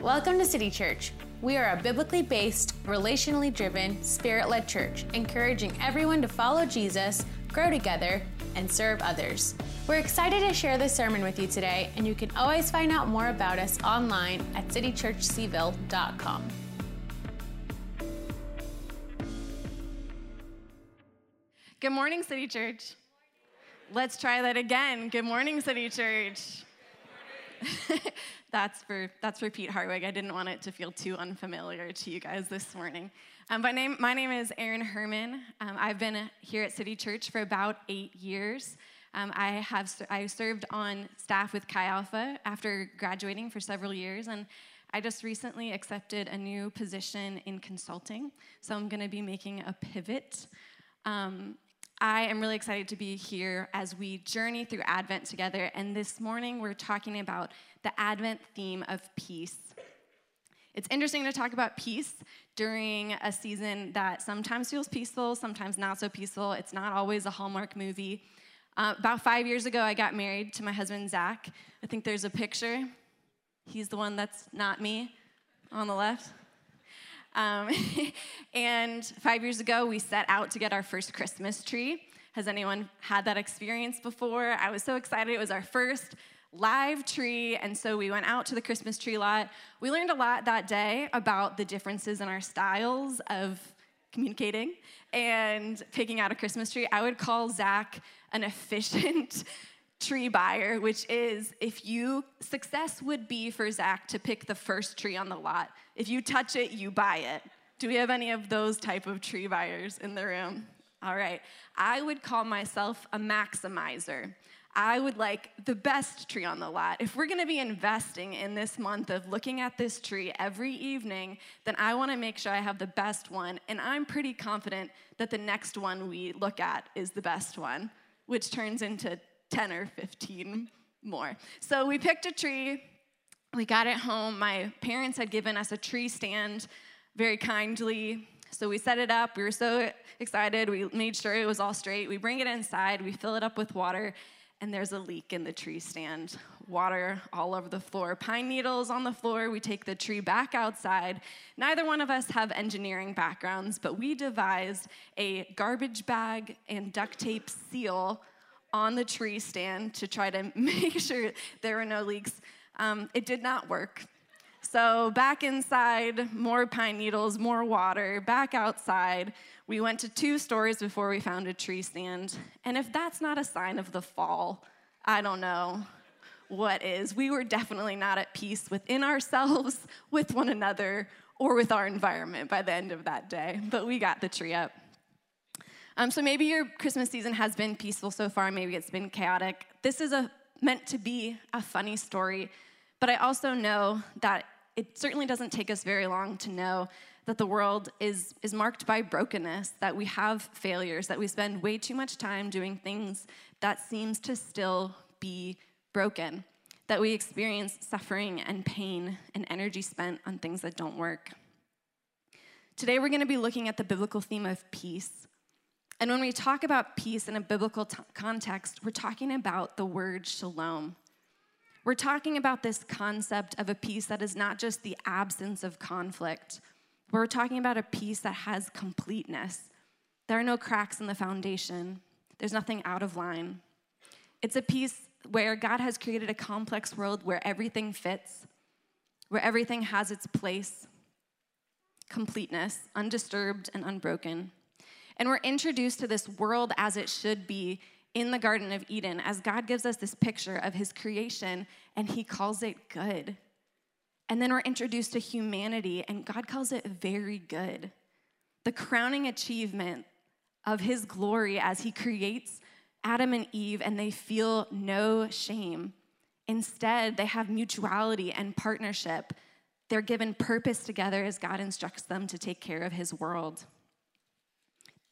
Welcome to City Church. We are a biblically based, relationally driven, spirit led church, encouraging everyone to follow Jesus, grow together, and serve others. We're excited to share this sermon with you today, and you can always find out more about us online at citychurchcville.com. Good morning, City Church. Let's try that again. Good morning, City Church. that's for that's for Pete Harwig. I didn't want it to feel too unfamiliar to you guys this morning. Um, my name my name is Erin Herman. Um, I've been here at City Church for about eight years. Um, I have I served on staff with Chi Alpha after graduating for several years, and I just recently accepted a new position in consulting. So I'm going to be making a pivot. Um, I am really excited to be here as we journey through Advent together. And this morning, we're talking about the Advent theme of peace. It's interesting to talk about peace during a season that sometimes feels peaceful, sometimes not so peaceful. It's not always a Hallmark movie. Uh, about five years ago, I got married to my husband, Zach. I think there's a picture. He's the one that's not me on the left. Um, and five years ago, we set out to get our first Christmas tree. Has anyone had that experience before? I was so excited. It was our first live tree, and so we went out to the Christmas tree lot. We learned a lot that day about the differences in our styles of communicating and picking out a Christmas tree. I would call Zach an efficient tree buyer, which is if you, success would be for Zach to pick the first tree on the lot. If you touch it, you buy it. Do we have any of those type of tree buyers in the room? All right. I would call myself a maximizer. I would like the best tree on the lot. If we're gonna be investing in this month of looking at this tree every evening, then I wanna make sure I have the best one. And I'm pretty confident that the next one we look at is the best one, which turns into 10 or 15 more. So we picked a tree, we got it home. My parents had given us a tree stand very kindly. So we set it up. We were so excited. We made sure it was all straight. We bring it inside, we fill it up with water, and there's a leak in the tree stand. Water all over the floor, pine needles on the floor. We take the tree back outside. Neither one of us have engineering backgrounds, but we devised a garbage bag and duct tape seal on the tree stand to try to make sure there were no leaks. Um, it did not work. So, back inside, more pine needles, more water, back outside. We went to two stores before we found a tree stand. And if that's not a sign of the fall, I don't know what is. We were definitely not at peace within ourselves, with one another, or with our environment by the end of that day. But we got the tree up. Um, so maybe your Christmas season has been peaceful so far, maybe it's been chaotic. This is a, meant to be a funny story, but I also know that it certainly doesn't take us very long to know that the world is, is marked by brokenness, that we have failures, that we spend way too much time doing things that seems to still be broken, that we experience suffering and pain and energy spent on things that don't work. Today, we're going to be looking at the biblical theme of peace. And when we talk about peace in a biblical t- context, we're talking about the word shalom. We're talking about this concept of a peace that is not just the absence of conflict. We're talking about a peace that has completeness. There are no cracks in the foundation, there's nothing out of line. It's a peace where God has created a complex world where everything fits, where everything has its place, completeness, undisturbed and unbroken. And we're introduced to this world as it should be in the Garden of Eden as God gives us this picture of his creation and he calls it good. And then we're introduced to humanity and God calls it very good. The crowning achievement of his glory as he creates Adam and Eve and they feel no shame. Instead, they have mutuality and partnership. They're given purpose together as God instructs them to take care of his world.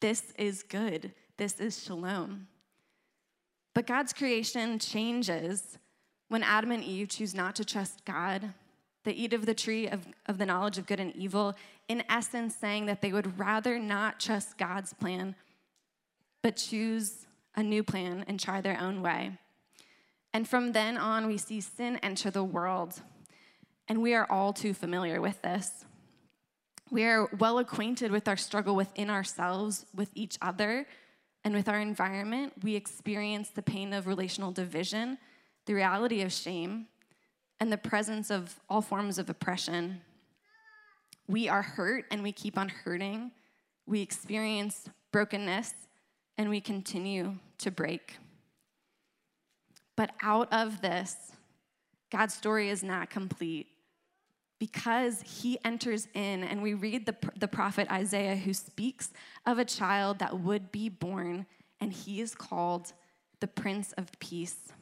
This is good. This is shalom. But God's creation changes when Adam and Eve choose not to trust God. They eat of the tree of, of the knowledge of good and evil, in essence, saying that they would rather not trust God's plan, but choose a new plan and try their own way. And from then on, we see sin enter the world. and we are all too familiar with this. We are well acquainted with our struggle within ourselves, with each other, and with our environment. We experience the pain of relational division, the reality of shame, and the presence of all forms of oppression. We are hurt and we keep on hurting. We experience brokenness and we continue to break. But out of this, God's story is not complete because he enters in, and we read the, the prophet Isaiah who speaks of a child that would be born, and he is called the Prince of Peace.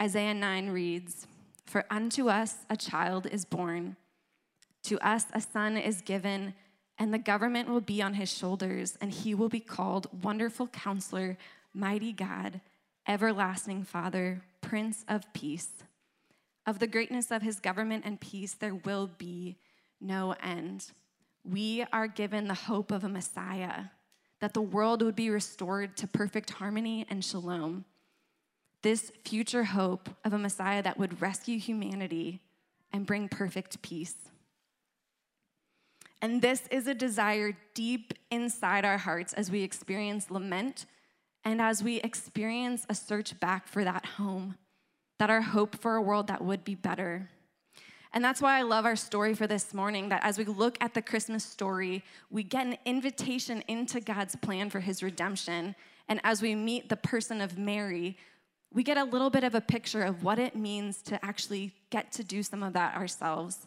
Isaiah 9 reads, For unto us a child is born, to us a son is given, and the government will be on his shoulders, and he will be called Wonderful Counselor, Mighty God, Everlasting Father, Prince of Peace. Of the greatness of his government and peace, there will be no end. We are given the hope of a Messiah, that the world would be restored to perfect harmony and shalom. This future hope of a Messiah that would rescue humanity and bring perfect peace. And this is a desire deep inside our hearts as we experience lament and as we experience a search back for that home that our hope for a world that would be better. And that's why I love our story for this morning that as we look at the Christmas story, we get an invitation into God's plan for his redemption. And as we meet the person of Mary, we get a little bit of a picture of what it means to actually get to do some of that ourselves.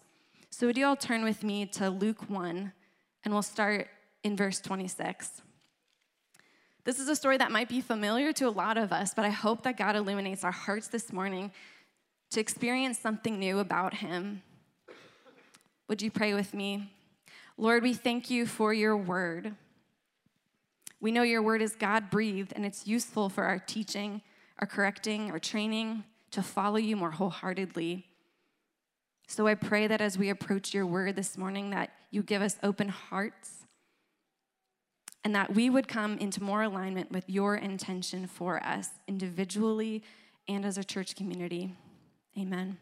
So, would you all turn with me to Luke 1, and we'll start in verse 26. This is a story that might be familiar to a lot of us, but I hope that God illuminates our hearts this morning to experience something new about Him. Would you pray with me? Lord, we thank you for your word. We know your word is God breathed and it's useful for our teaching, our correcting, our training to follow you more wholeheartedly. So I pray that as we approach your word this morning that you give us open hearts and that we would come into more alignment with your intention for us individually and as a church community. Amen.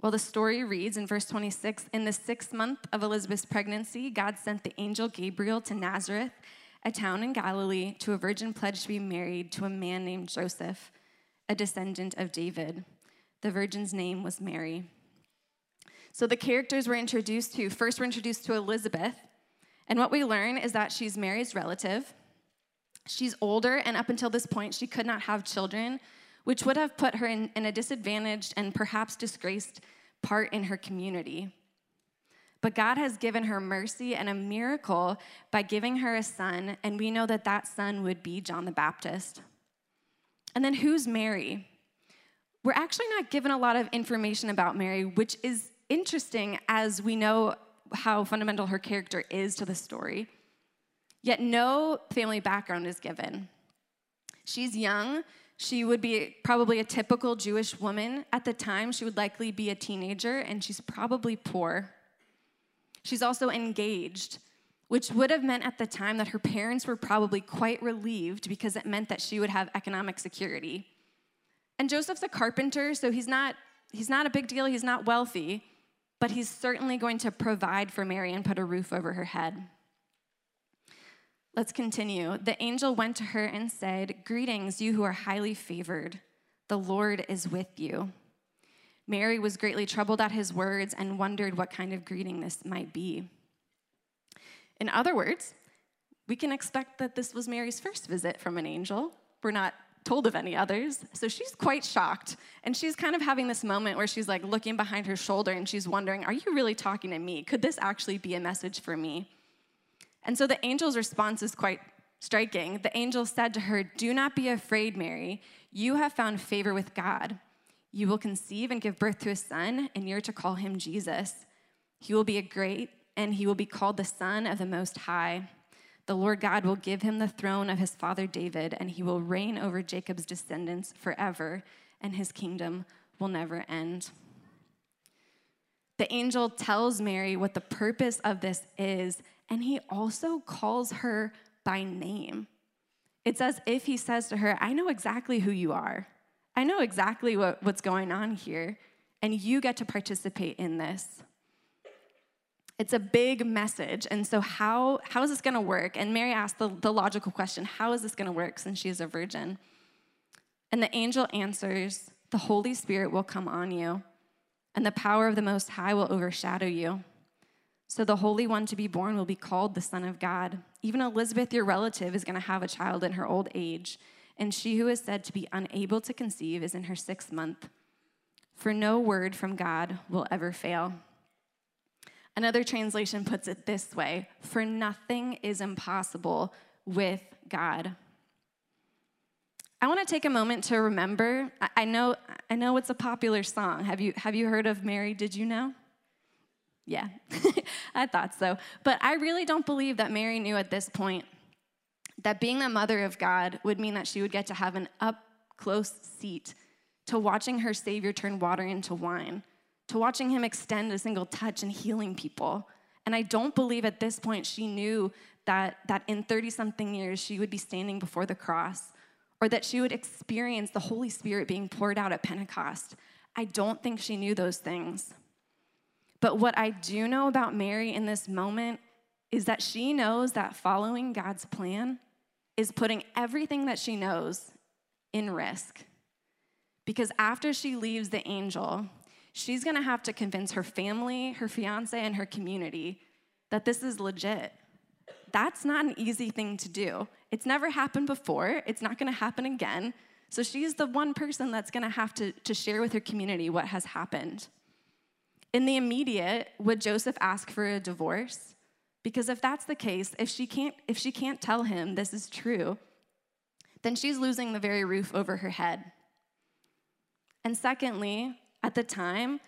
Well, the story reads in verse 26 In the sixth month of Elizabeth's pregnancy, God sent the angel Gabriel to Nazareth, a town in Galilee, to a virgin pledged to be married to a man named Joseph, a descendant of David. The virgin's name was Mary. So the characters we're introduced to first, we're introduced to Elizabeth. And what we learn is that she's Mary's relative. She's older, and up until this point, she could not have children, which would have put her in, in a disadvantaged and perhaps disgraced part in her community. But God has given her mercy and a miracle by giving her a son, and we know that that son would be John the Baptist. And then who's Mary? We're actually not given a lot of information about Mary, which is interesting as we know how fundamental her character is to the story. Yet no family background is given. She's young. She would be probably a typical Jewish woman at the time. She would likely be a teenager, and she's probably poor. She's also engaged, which would have meant at the time that her parents were probably quite relieved because it meant that she would have economic security. And Joseph's a carpenter, so he's not, he's not a big deal, he's not wealthy but he's certainly going to provide for Mary and put a roof over her head. Let's continue. The angel went to her and said, Greetings, you who are highly favored. The Lord is with you. Mary was greatly troubled at his words and wondered what kind of greeting this might be. In other words, we can expect that this was Mary's first visit from an angel. We're not told of any others. So she's quite shocked. And she's kind of having this moment where she's like looking behind her shoulder and she's wondering, Are you really talking to me? Could this actually be a message for me? And so the angel's response is quite striking. The angel said to her, Do not be afraid, Mary. You have found favor with God. You will conceive and give birth to a son, and you're to call him Jesus. He will be a great, and he will be called the Son of the Most High. The Lord God will give him the throne of his father David, and he will reign over Jacob's descendants forever, and his kingdom will never end. The angel tells Mary what the purpose of this is, and he also calls her by name. It's as if he says to her, I know exactly who you are. I know exactly what, what's going on here, and you get to participate in this. It's a big message. And so, how, how is this going to work? And Mary asked the, the logical question how is this going to work since she is a virgin? And the angel answers, The Holy Spirit will come on you, and the power of the Most High will overshadow you. So the Holy One to be born will be called the Son of God. Even Elizabeth, your relative, is going to have a child in her old age, and she who is said to be unable to conceive is in her sixth month. For no word from God will ever fail. Another translation puts it this way For nothing is impossible with God. I want to take a moment to remember. I know, I know it's a popular song. Have you, have you heard of Mary? Did you know? Yeah, I thought so. But I really don't believe that Mary knew at this point that being the mother of God would mean that she would get to have an up close seat to watching her Savior turn water into wine to watching him extend a single touch and healing people. And I don't believe at this point she knew that, that in 30 something years she would be standing before the cross or that she would experience the Holy Spirit being poured out at Pentecost. I don't think she knew those things. But what I do know about Mary in this moment is that she knows that following God's plan is putting everything that she knows in risk. Because after she leaves the angel, she's gonna have to convince her family, her fiance, and her community that this is legit. That's not an easy thing to do. It's never happened before, it's not gonna happen again. So she's the one person that's gonna have to, to share with her community what has happened. In the immediate, would Joseph ask for a divorce? Because if that's the case, if she can't, if she can't tell him this is true, then she's losing the very roof over her head. And secondly, at the time,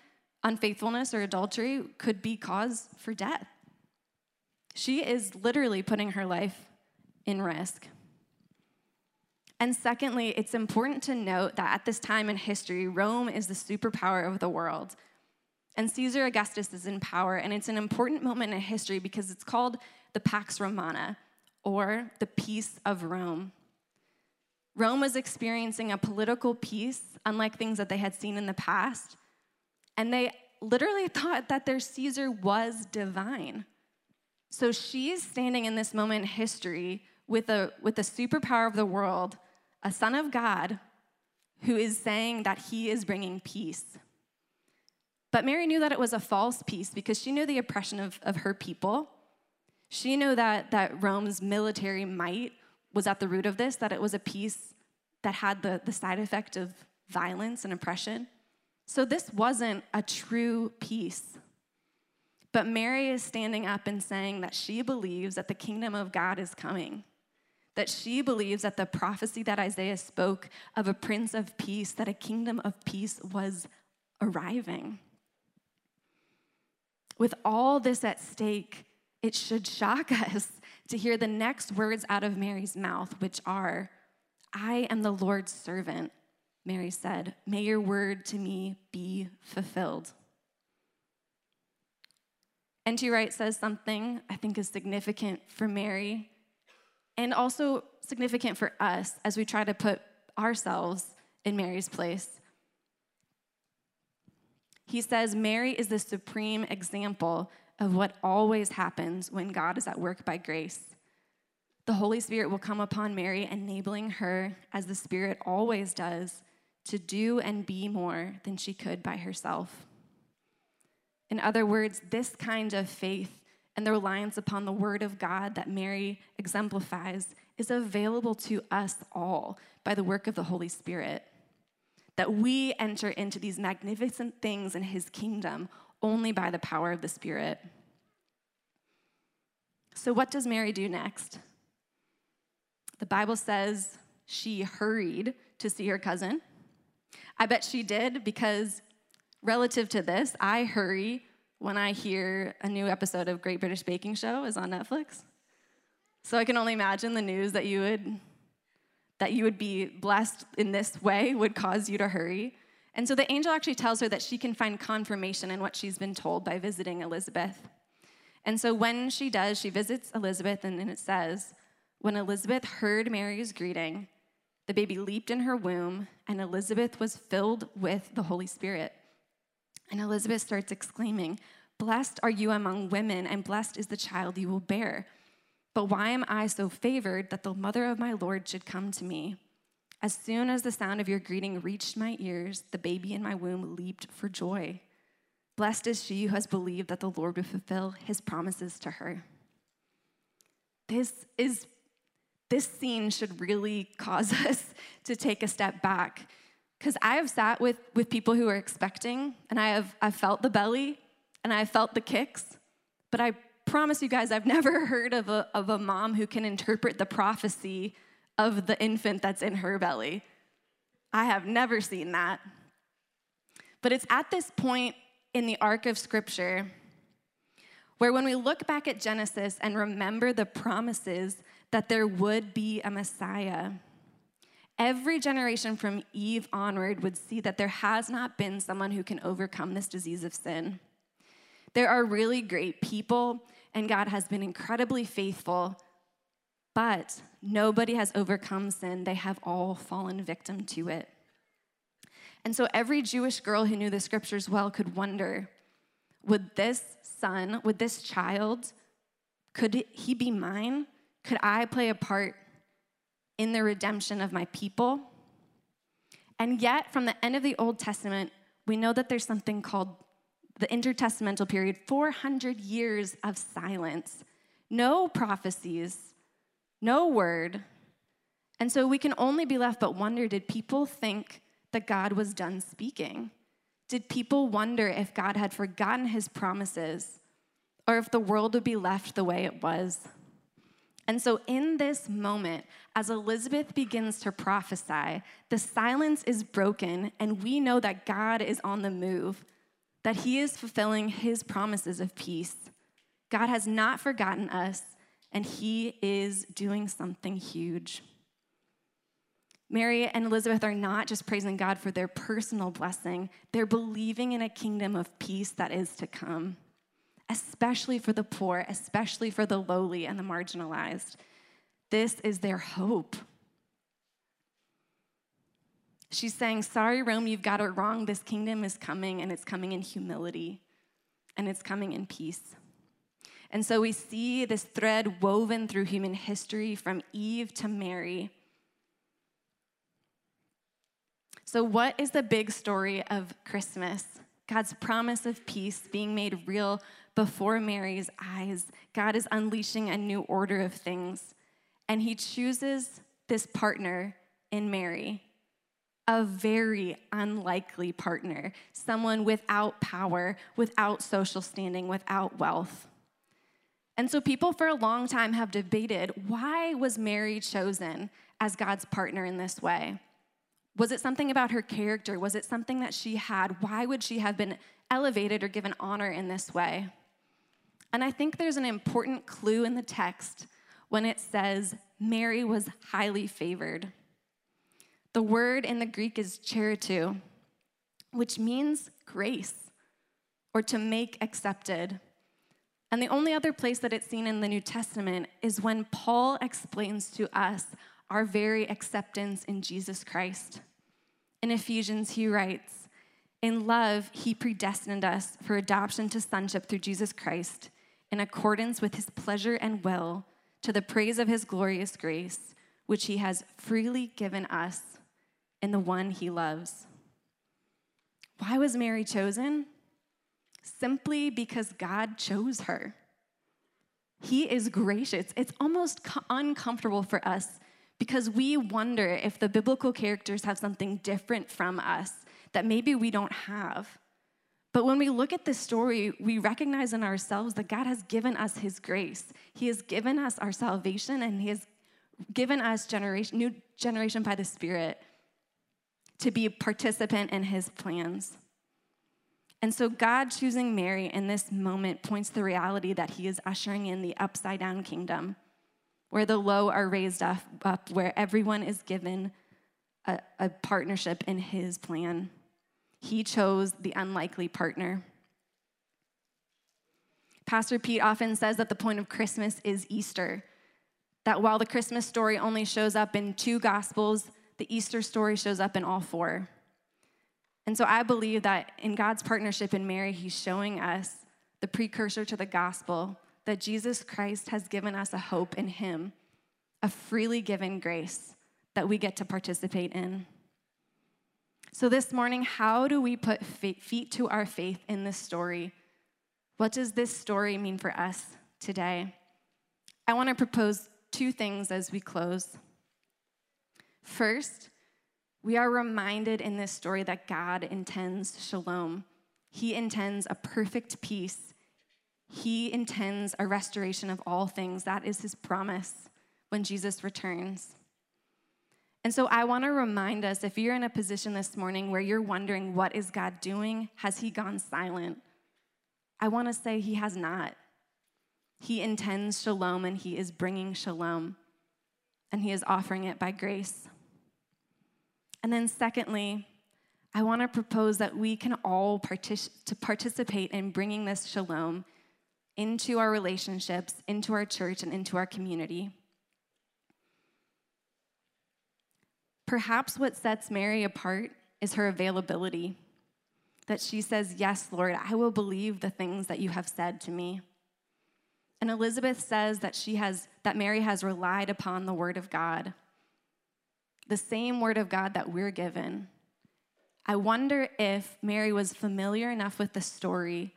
unfaithfulness or adultery could be cause for death. She is literally putting her life in risk. And secondly, it's important to note that at this time in history, Rome is the superpower of the world. And Caesar Augustus is in power, and it's an important moment in history because it's called the Pax Romana, or the Peace of Rome. Rome was experiencing a political peace, unlike things that they had seen in the past, and they literally thought that their Caesar was divine. So she's standing in this moment in history with a with the superpower of the world, a son of God who is saying that he is bringing peace. But Mary knew that it was a false peace because she knew the oppression of, of her people. She knew that, that Rome's military might was at the root of this, that it was a peace that had the, the side effect of violence and oppression. So this wasn't a true peace. But Mary is standing up and saying that she believes that the kingdom of God is coming, that she believes that the prophecy that Isaiah spoke of a prince of peace, that a kingdom of peace was arriving. With all this at stake, it should shock us to hear the next words out of Mary's mouth, which are, I am the Lord's servant. Mary said, May your word to me be fulfilled. N.T. Wright says something I think is significant for Mary and also significant for us as we try to put ourselves in Mary's place. He says, Mary is the supreme example of what always happens when God is at work by grace. The Holy Spirit will come upon Mary, enabling her, as the Spirit always does, to do and be more than she could by herself. In other words, this kind of faith and the reliance upon the Word of God that Mary exemplifies is available to us all by the work of the Holy Spirit. That we enter into these magnificent things in His kingdom only by the power of the Spirit. So, what does Mary do next? The Bible says she hurried to see her cousin. I bet she did because, relative to this, I hurry when I hear a new episode of Great British Baking Show is on Netflix. So I can only imagine the news that you would that you would be blessed in this way would cause you to hurry. And so the angel actually tells her that she can find confirmation in what she's been told by visiting Elizabeth. And so when she does, she visits Elizabeth, and then it says, When Elizabeth heard Mary's greeting, the baby leaped in her womb, and Elizabeth was filled with the Holy Spirit. And Elizabeth starts exclaiming, Blessed are you among women, and blessed is the child you will bear. But why am I so favored that the mother of my Lord should come to me? As soon as the sound of your greeting reached my ears, the baby in my womb leaped for joy. Blessed is she who has believed that the Lord will fulfill his promises to her. This is this scene should really cause us to take a step back. Because I have sat with, with people who are expecting, and I have I've felt the belly and I felt the kicks, but I promise you guys, I've never heard of a, of a mom who can interpret the prophecy of the infant that's in her belly. I have never seen that. But it's at this point in the arc of Scripture where, when we look back at Genesis and remember the promises that there would be a Messiah, every generation from Eve onward would see that there has not been someone who can overcome this disease of sin. There are really great people, and God has been incredibly faithful, but nobody has overcome sin. They have all fallen victim to it. And so every Jewish girl who knew the scriptures well could wonder would this son, would this child, could he be mine? Could I play a part in the redemption of my people? And yet, from the end of the Old Testament, we know that there's something called the intertestamental period 400 years of silence, no prophecies, no word. And so we can only be left but wonder did people think that God was done speaking? Did people wonder if God had forgotten his promises or if the world would be left the way it was? And so, in this moment, as Elizabeth begins to prophesy, the silence is broken, and we know that God is on the move, that He is fulfilling His promises of peace. God has not forgotten us, and He is doing something huge. Mary and Elizabeth are not just praising God for their personal blessing, they're believing in a kingdom of peace that is to come especially for the poor, especially for the lowly and the marginalized. This is their hope. She's saying, Sorry, Rome, you've got it wrong. This kingdom is coming, and it's coming in humility, and it's coming in peace. And so we see this thread woven through human history from Eve to Mary. So, what is the big story of Christmas? God's promise of peace being made real before Mary's eyes. God is unleashing a new order of things. And he chooses this partner in Mary, a very unlikely partner, someone without power, without social standing, without wealth. And so people for a long time have debated why was Mary chosen as God's partner in this way? Was it something about her character? Was it something that she had? Why would she have been elevated or given honor in this way? And I think there's an important clue in the text when it says Mary was highly favored. The word in the Greek is charitou, which means grace or to make accepted. And the only other place that it's seen in the New Testament is when Paul explains to us our very acceptance in Jesus Christ. In Ephesians, he writes, In love, he predestined us for adoption to sonship through Jesus Christ in accordance with his pleasure and will, to the praise of his glorious grace, which he has freely given us in the one he loves. Why was Mary chosen? Simply because God chose her. He is gracious. It's almost uncomfortable for us because we wonder if the biblical characters have something different from us that maybe we don't have. But when we look at this story, we recognize in ourselves that God has given us His grace. He has given us our salvation, and He has given us generation, new generation by the Spirit to be participant in His plans. And so, God choosing Mary in this moment points the reality that He is ushering in the upside down kingdom, where the low are raised up, up where everyone is given a, a partnership in His plan. He chose the unlikely partner. Pastor Pete often says that the point of Christmas is Easter. That while the Christmas story only shows up in two gospels, the Easter story shows up in all four. And so I believe that in God's partnership in Mary, He's showing us the precursor to the gospel that Jesus Christ has given us a hope in Him, a freely given grace that we get to participate in. So, this morning, how do we put feet to our faith in this story? What does this story mean for us today? I want to propose two things as we close. First, we are reminded in this story that God intends shalom. He intends a perfect peace. He intends a restoration of all things. That is his promise when Jesus returns. And so I want to remind us if you're in a position this morning where you're wondering, what is God doing? Has he gone silent? I want to say he has not. He intends shalom and he is bringing shalom, and he is offering it by grace. And then, secondly, I want to propose that we can all partic- to participate in bringing this shalom into our relationships, into our church, and into our community. Perhaps what sets Mary apart is her availability. That she says, Yes, Lord, I will believe the things that you have said to me. And Elizabeth says that she has that Mary has relied upon the word of God. The same word of God that we're given. I wonder if Mary was familiar enough with the story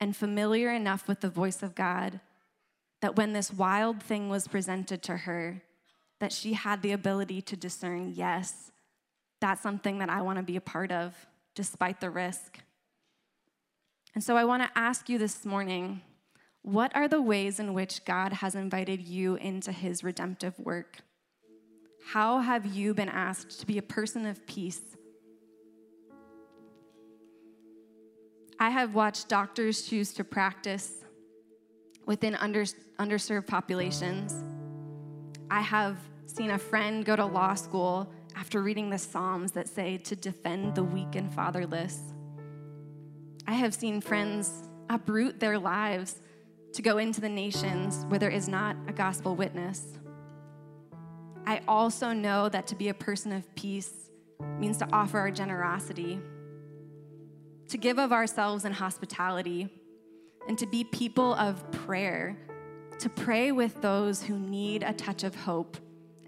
and familiar enough with the voice of God that when this wild thing was presented to her, that she had the ability to discern, yes, that's something that I want to be a part of, despite the risk. And so I want to ask you this morning what are the ways in which God has invited you into his redemptive work? How have you been asked to be a person of peace? I have watched doctors choose to practice within under, underserved populations. I have seen a friend go to law school after reading the Psalms that say to defend the weak and fatherless. I have seen friends uproot their lives to go into the nations where there is not a gospel witness. I also know that to be a person of peace means to offer our generosity, to give of ourselves in hospitality, and to be people of prayer, to pray with those who need a touch of hope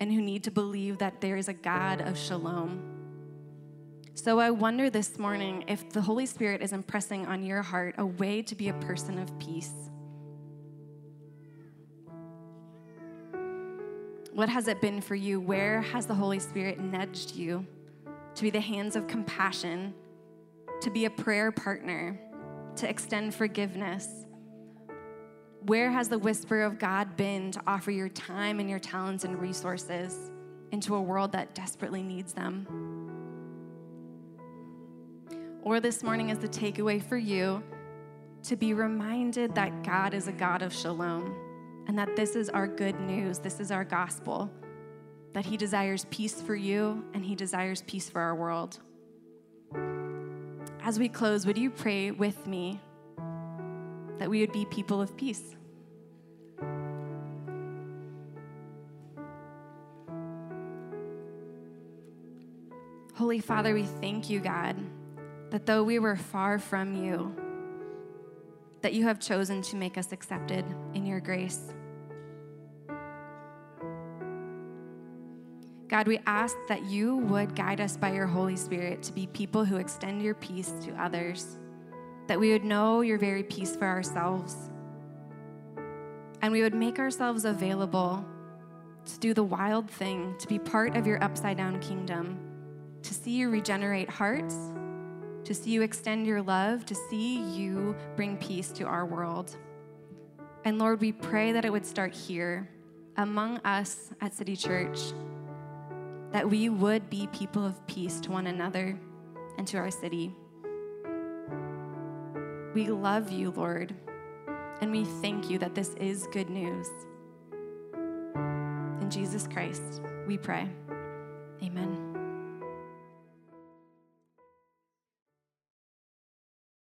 and who need to believe that there is a God of shalom. So I wonder this morning if the Holy Spirit is impressing on your heart a way to be a person of peace. What has it been for you? Where has the Holy Spirit nudged you to be the hands of compassion, to be a prayer partner, to extend forgiveness? Where has the whisper of God been to offer your time and your talents and resources into a world that desperately needs them? Or this morning is the takeaway for you to be reminded that God is a God of shalom and that this is our good news, this is our gospel, that He desires peace for you and He desires peace for our world. As we close, would you pray with me that we would be people of peace? Holy Father, we thank you, God, that though we were far from you, that you have chosen to make us accepted in your grace. God, we ask that you would guide us by your Holy Spirit to be people who extend your peace to others, that we would know your very peace for ourselves, and we would make ourselves available to do the wild thing, to be part of your upside down kingdom, to see you regenerate hearts to see you extend your love, to see you bring peace to our world. And Lord, we pray that it would start here among us at City Church, that we would be people of peace to one another and to our city. We love you, Lord, and we thank you that this is good news. In Jesus Christ, we pray. Amen.